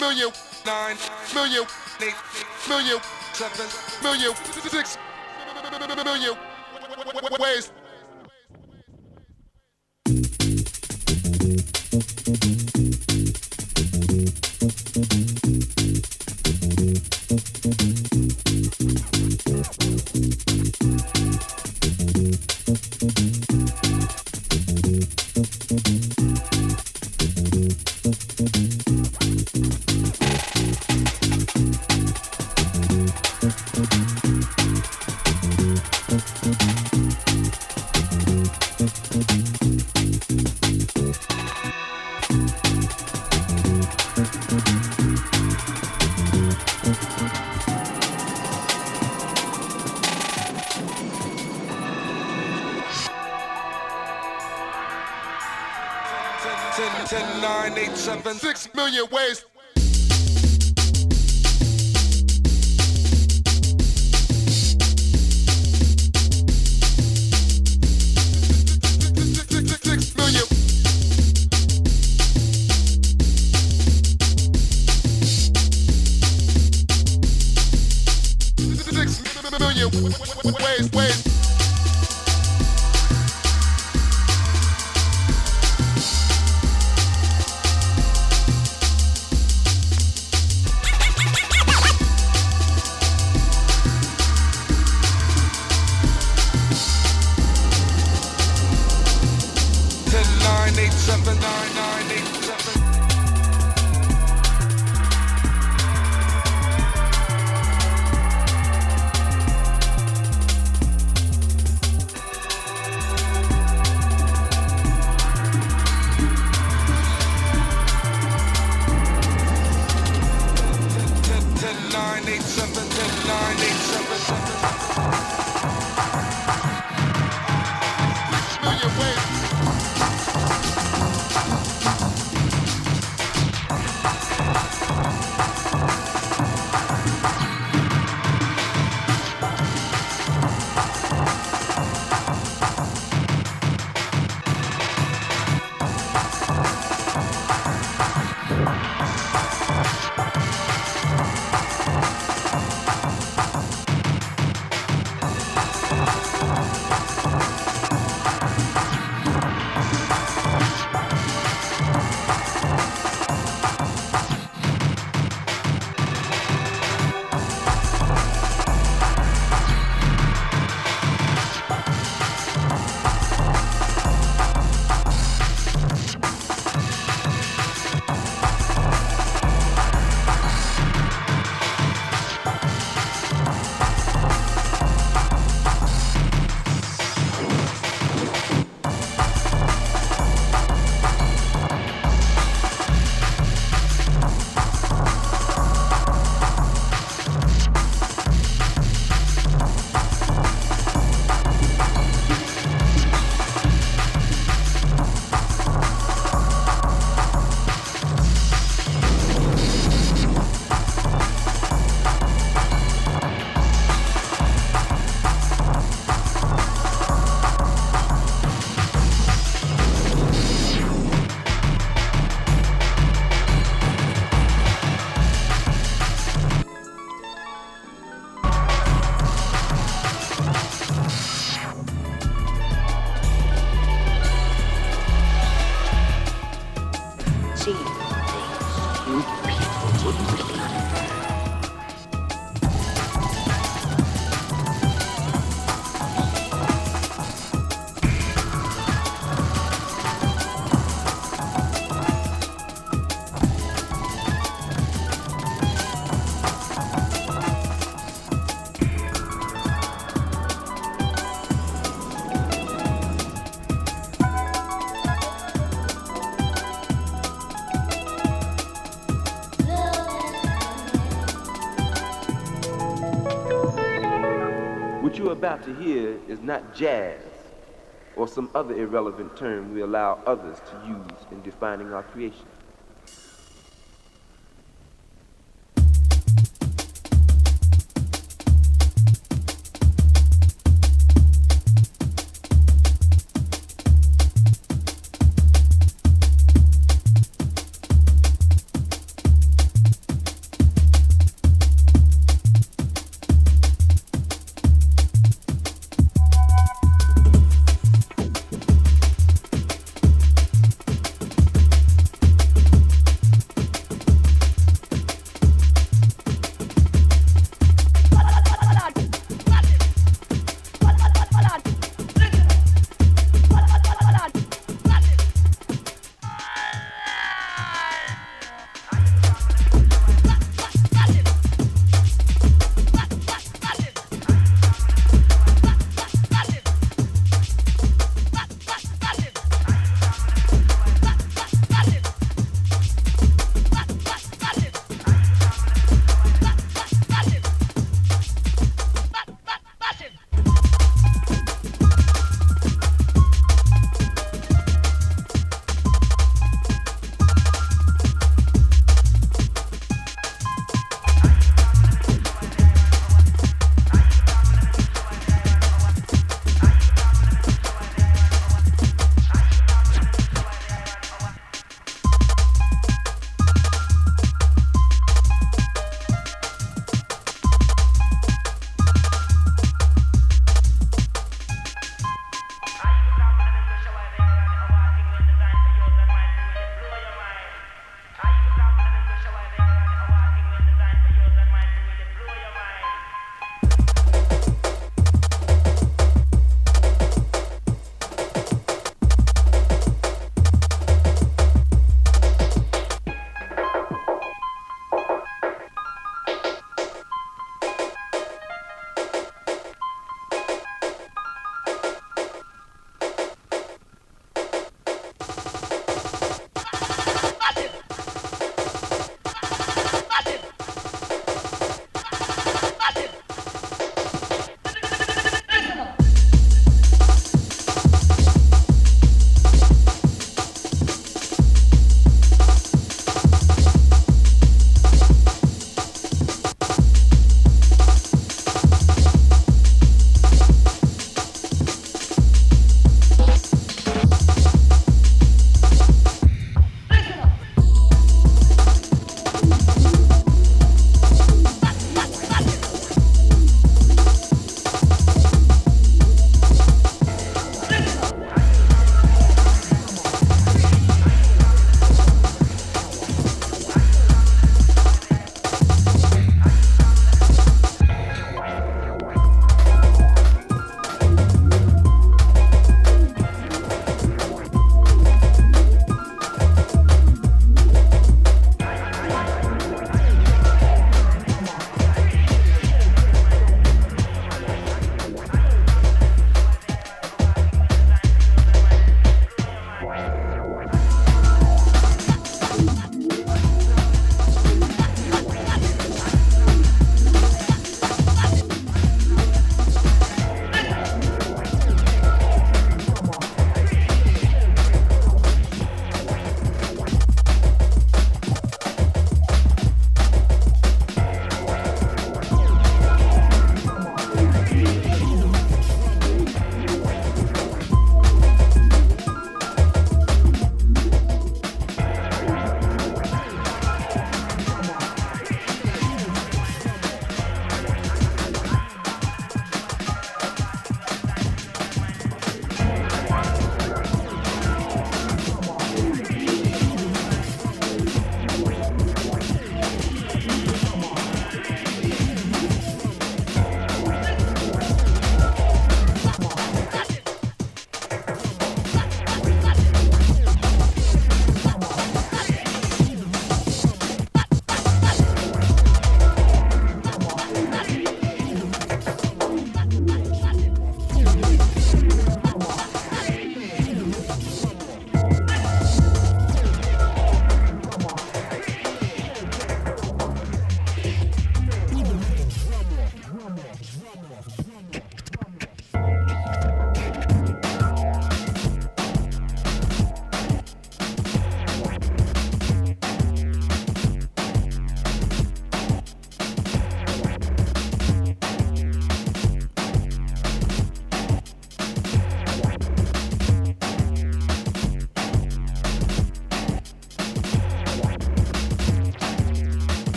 million, nine, million, eight, million, seven, million, six, million ways. Is not jazz or some other irrelevant term we allow others to use in defining our creation.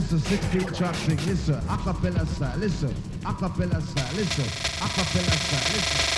Style. Listen, 16 track thing. Listen, acapella style. Listen, acapella style. Listen, acapella style. Listen.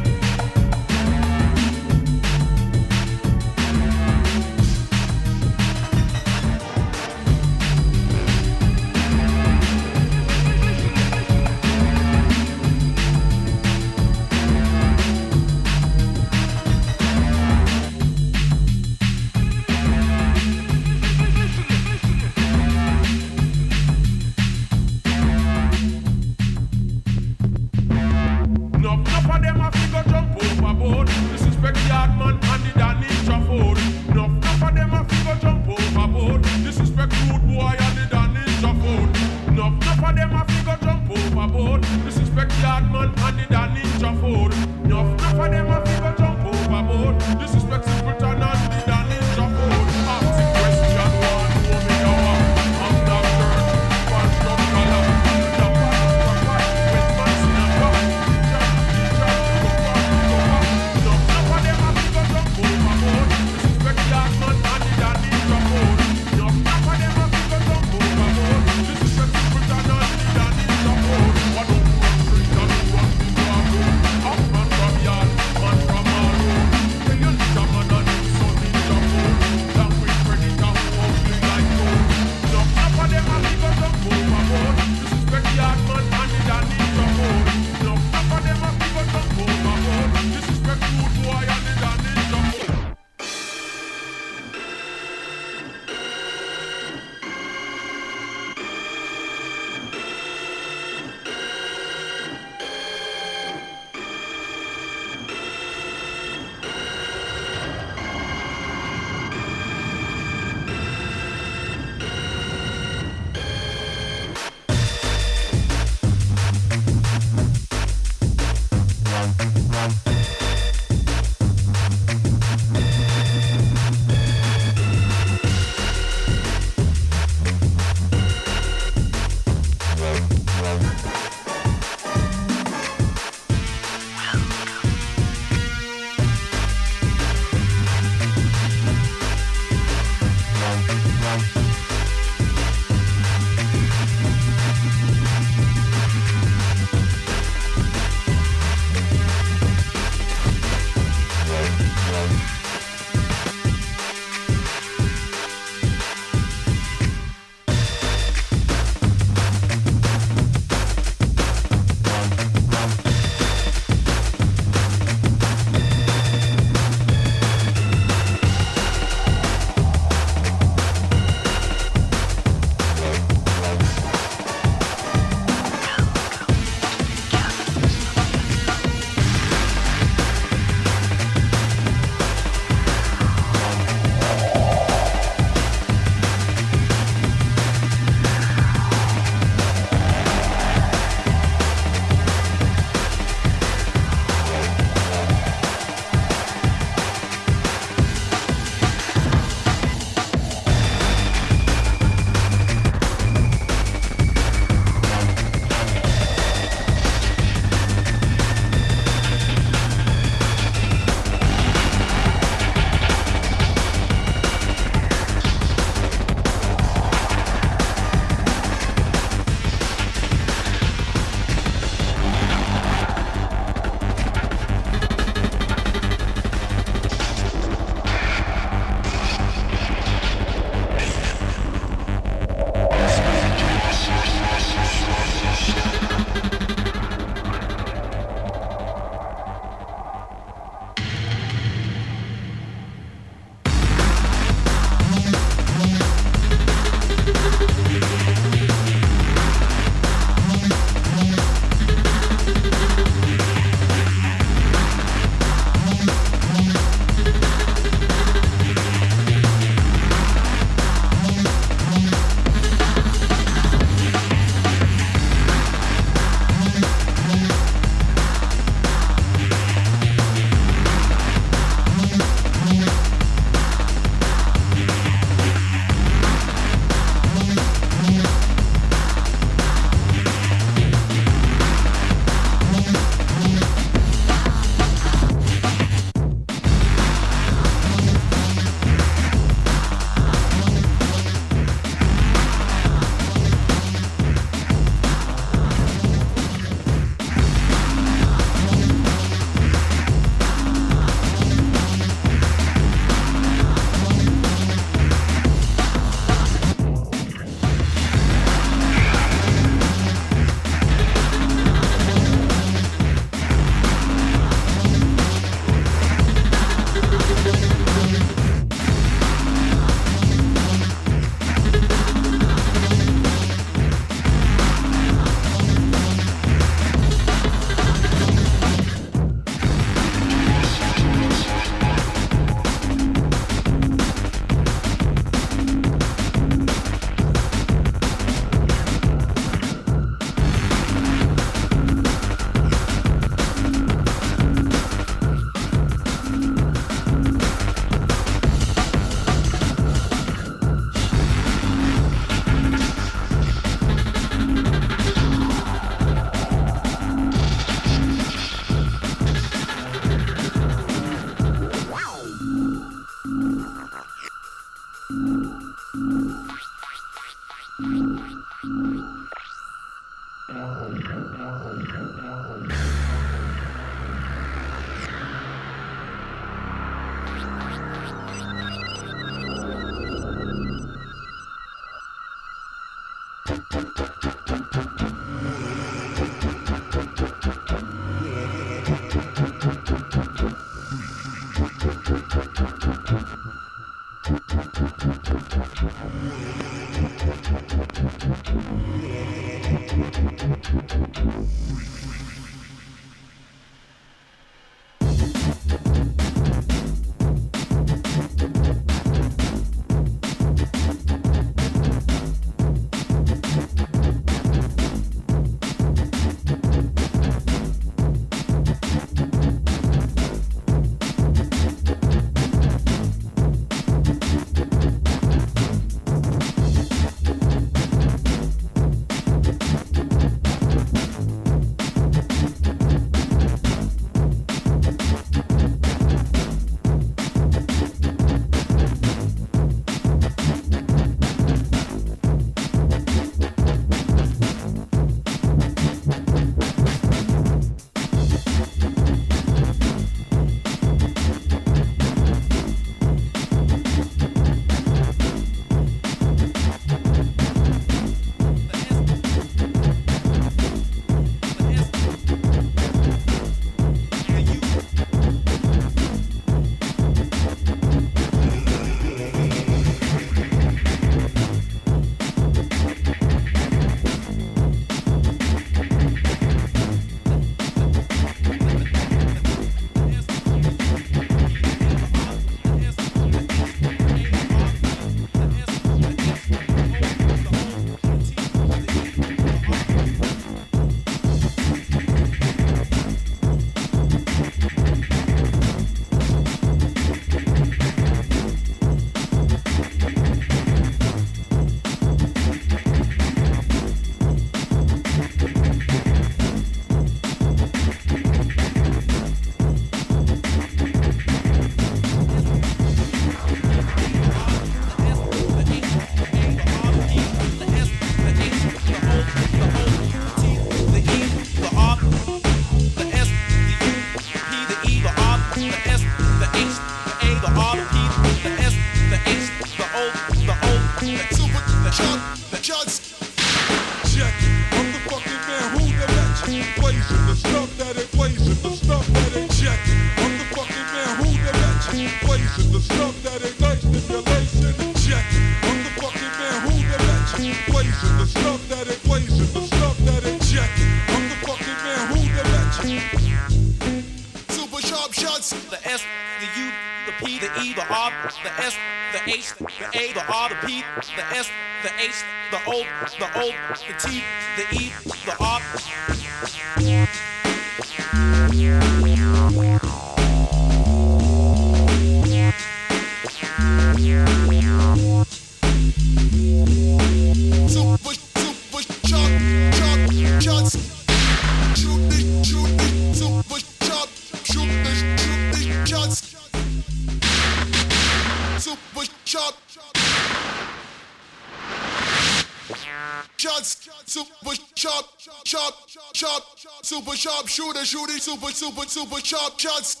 Super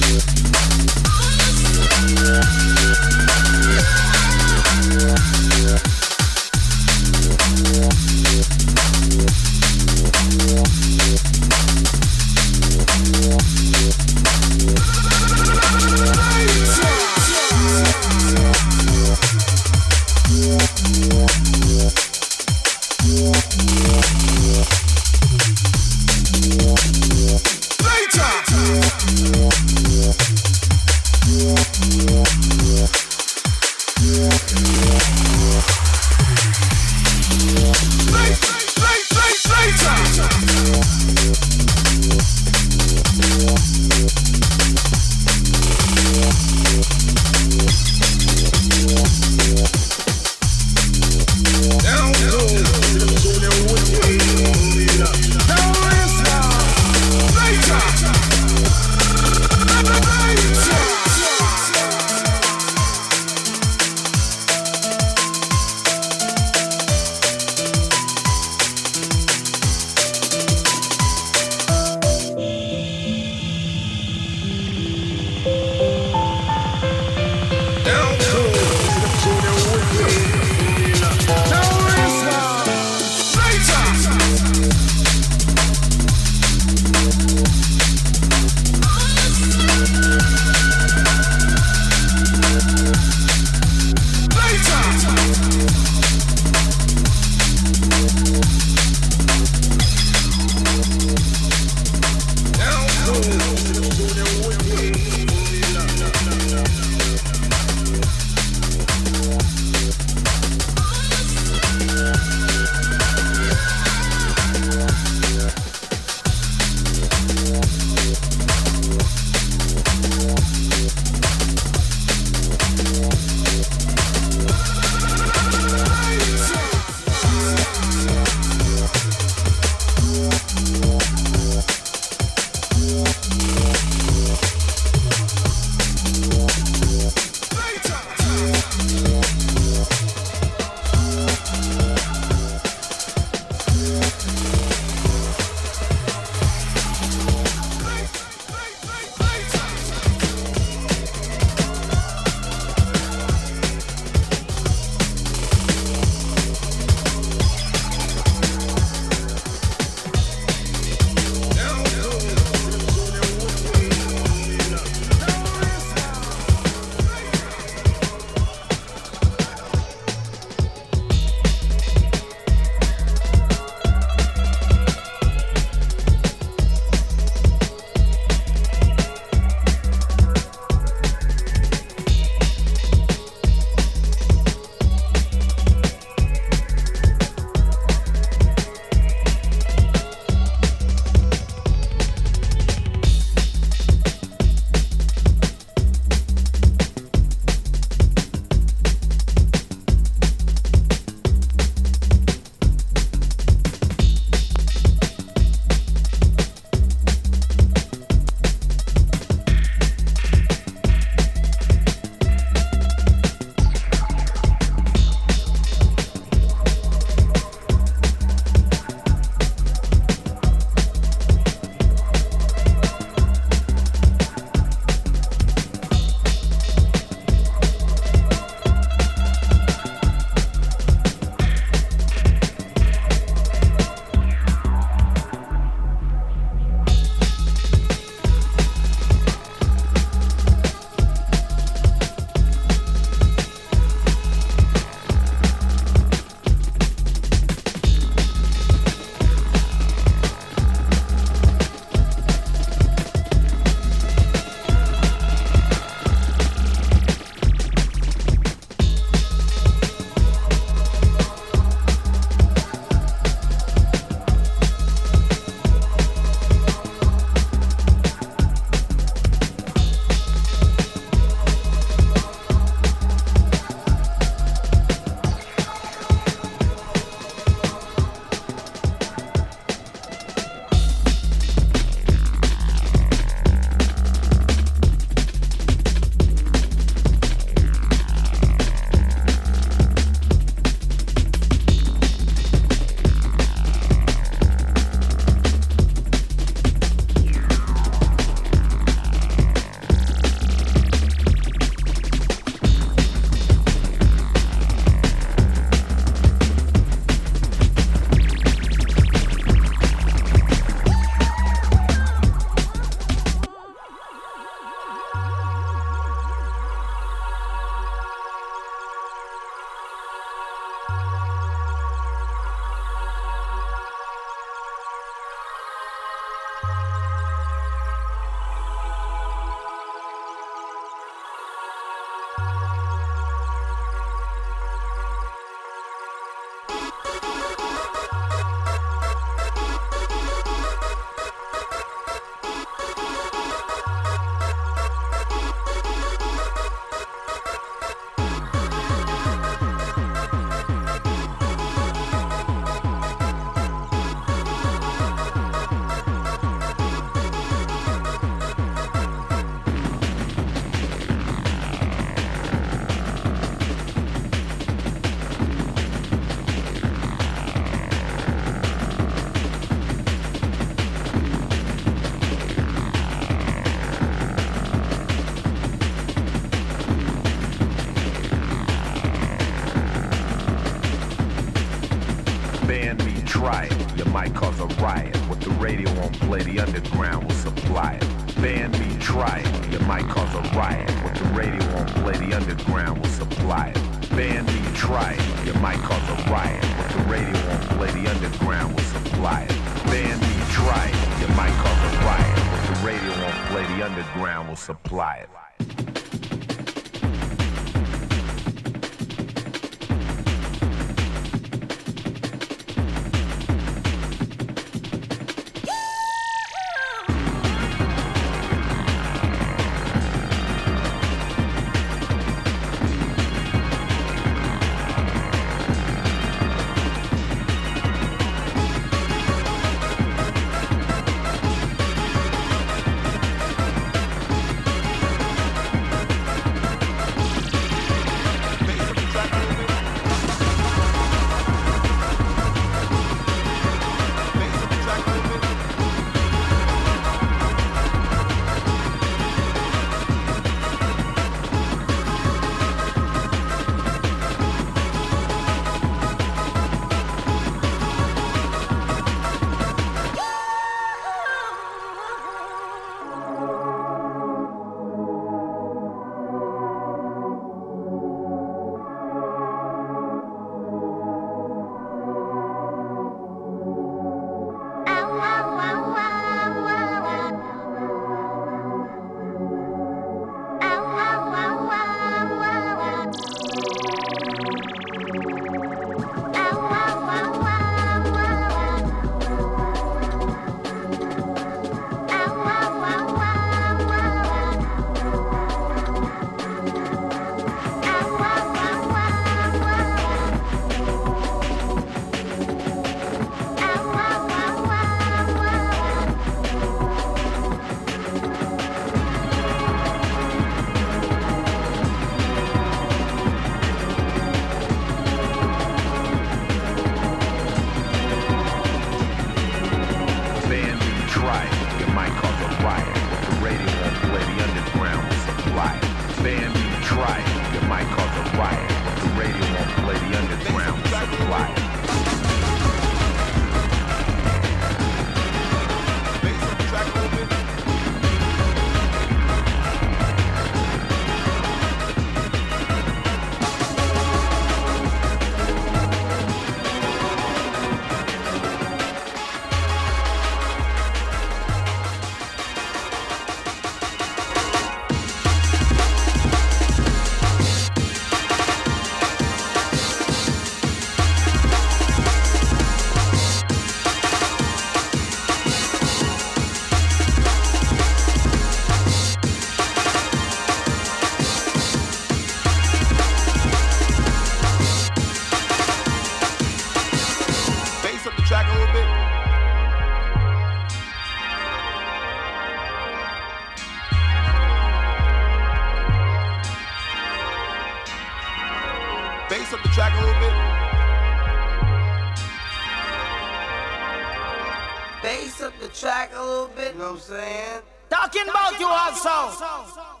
know what I'm saying? Talking, about, about you also.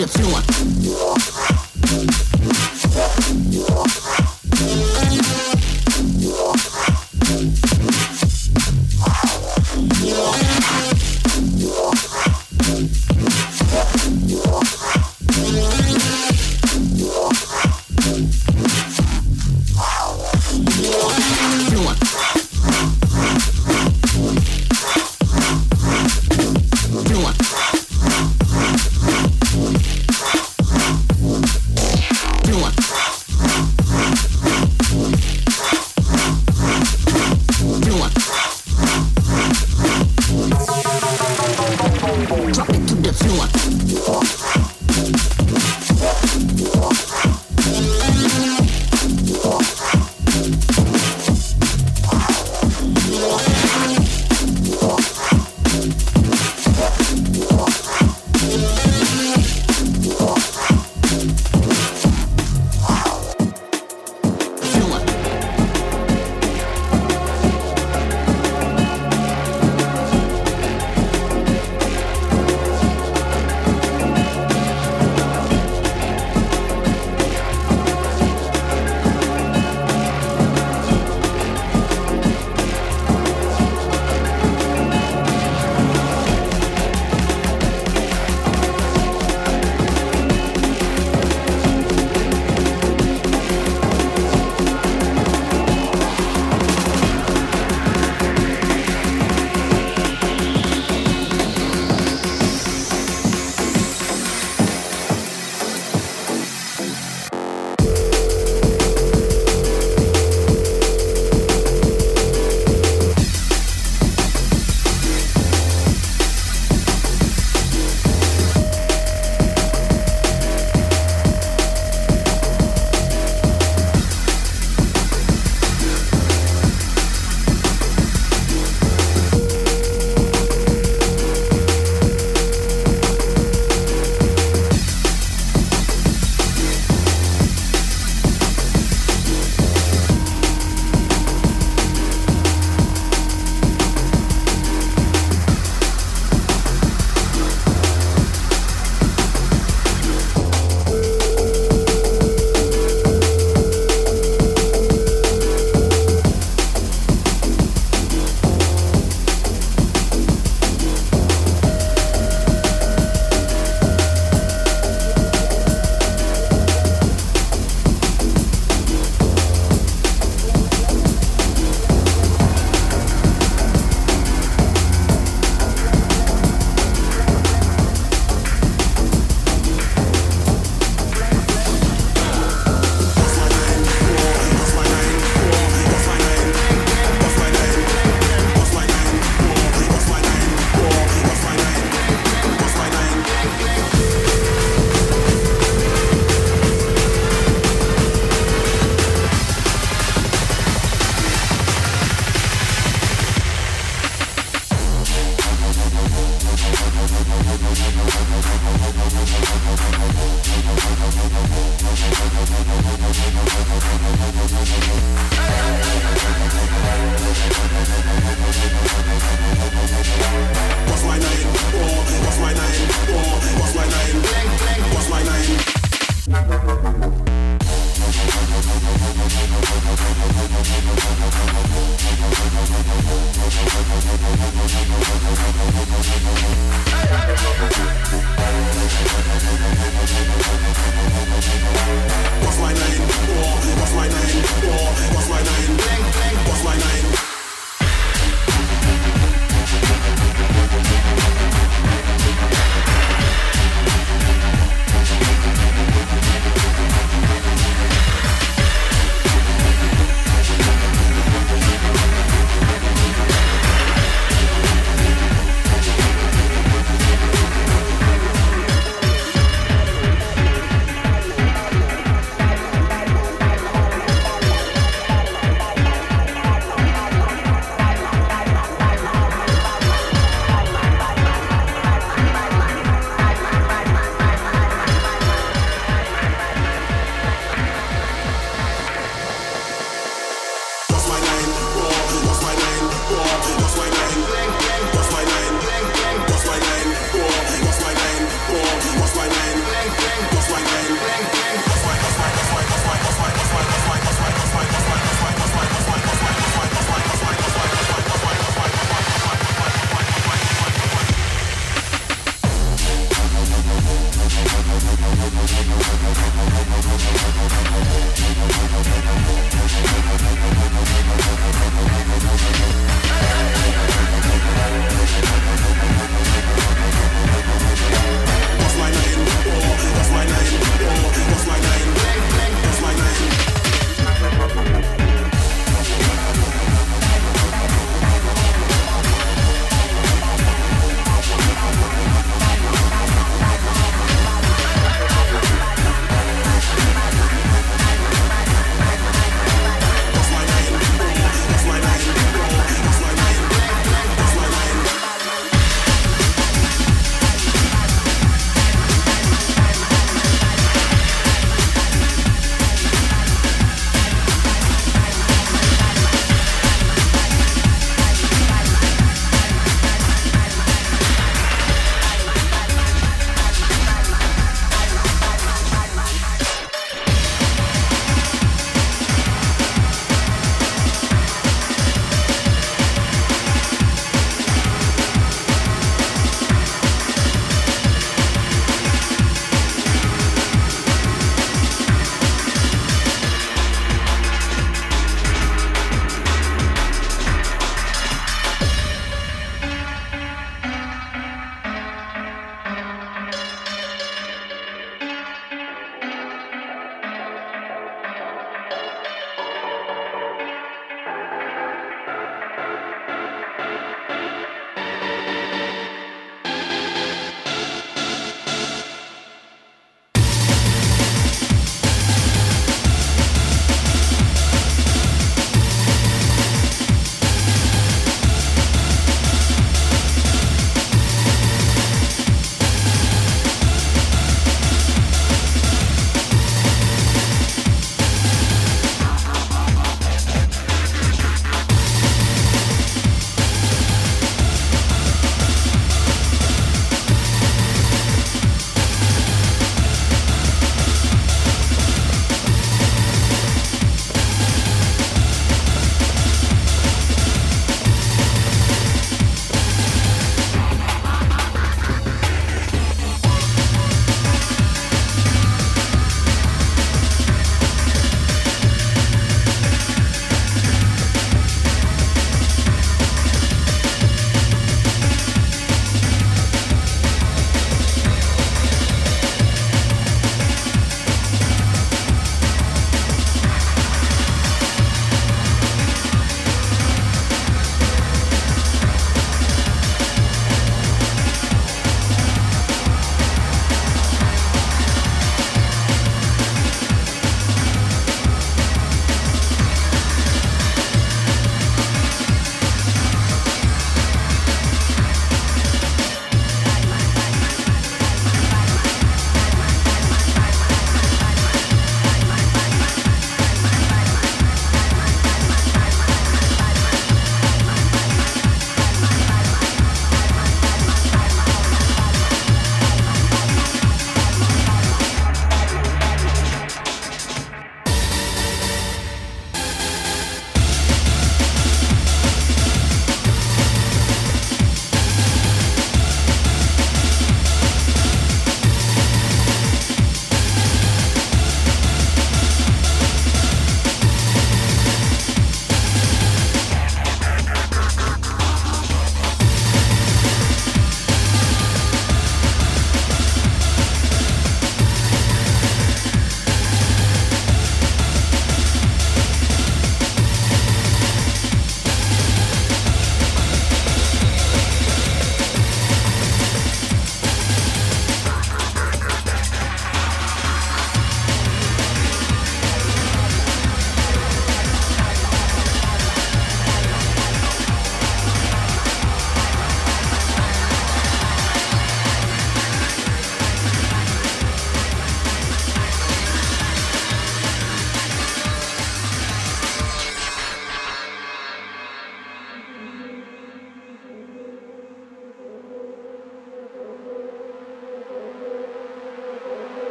The floor.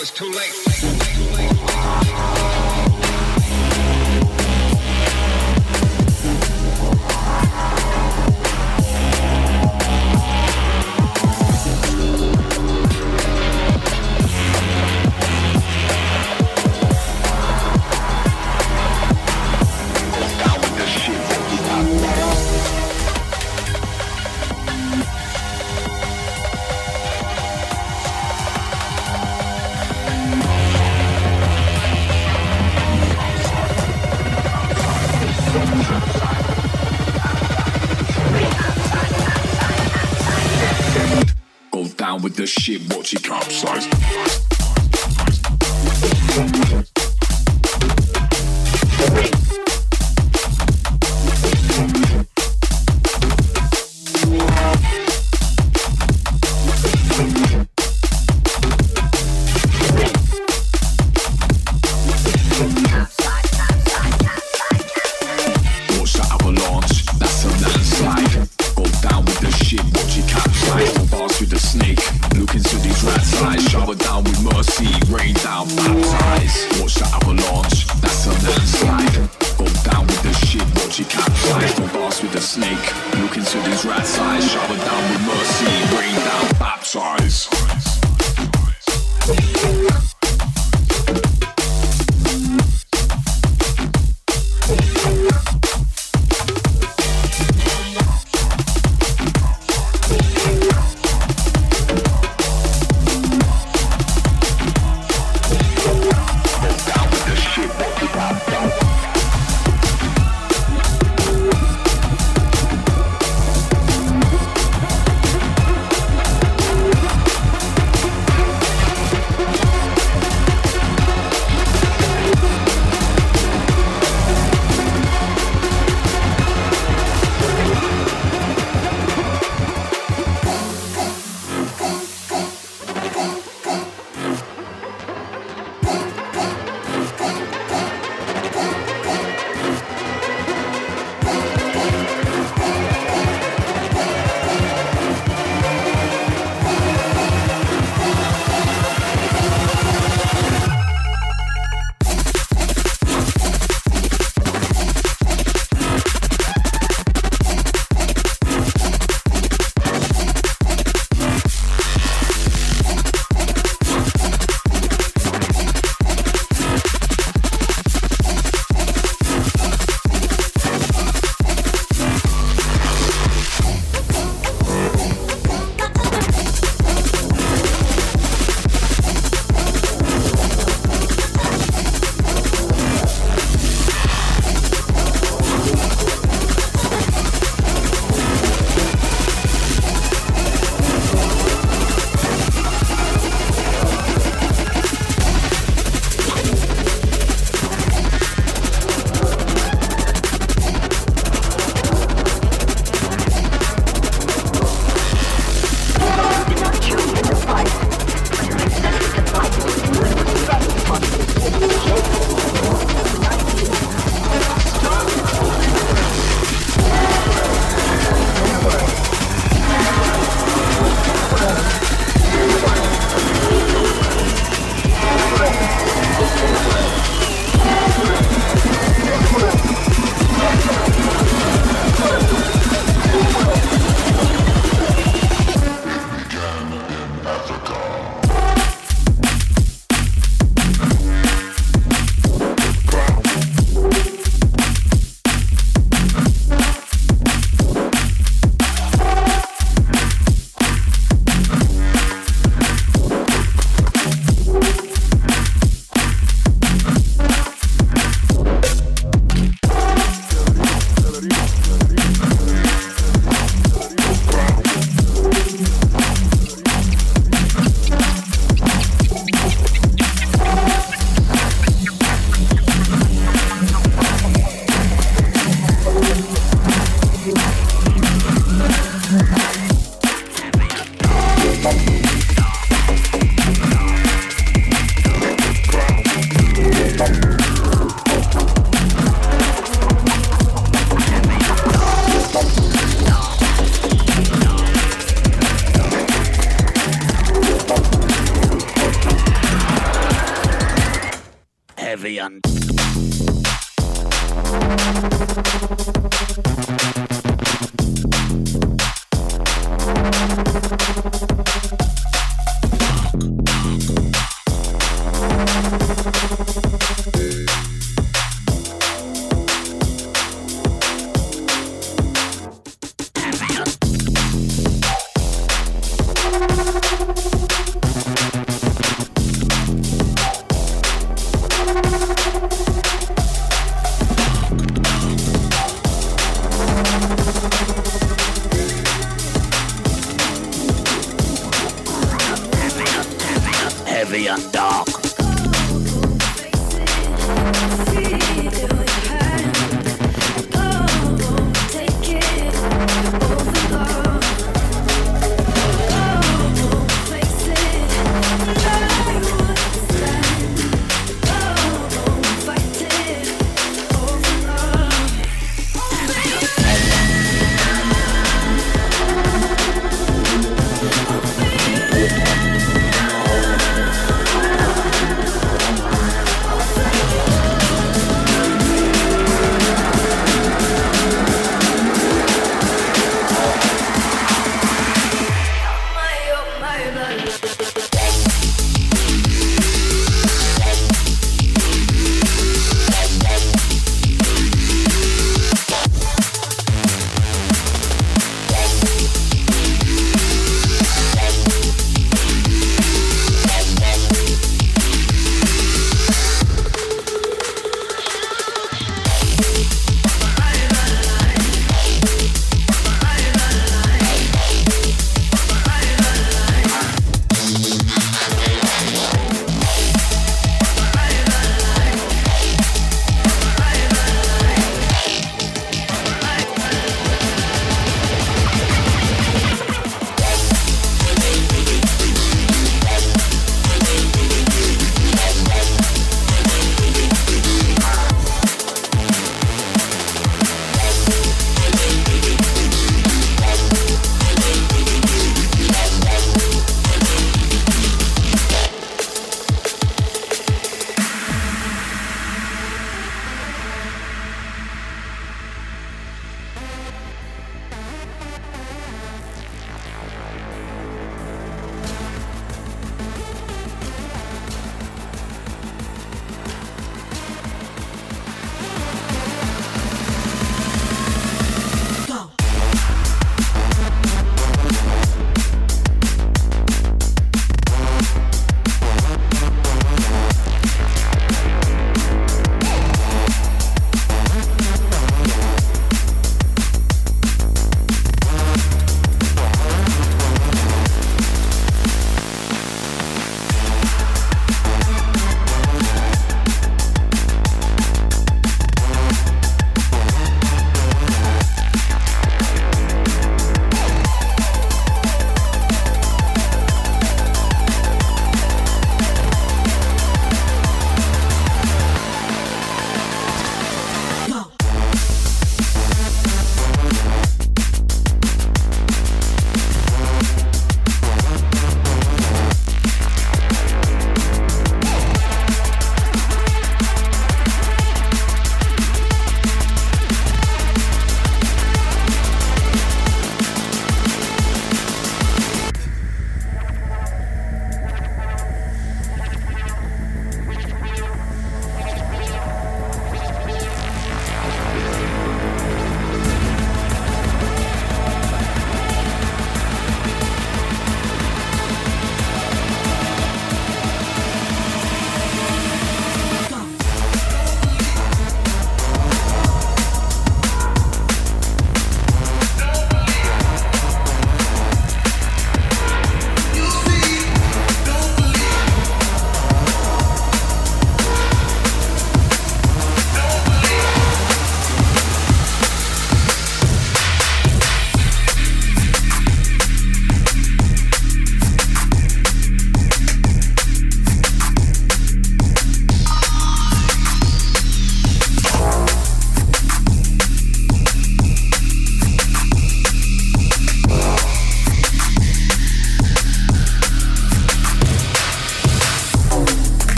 Was too late.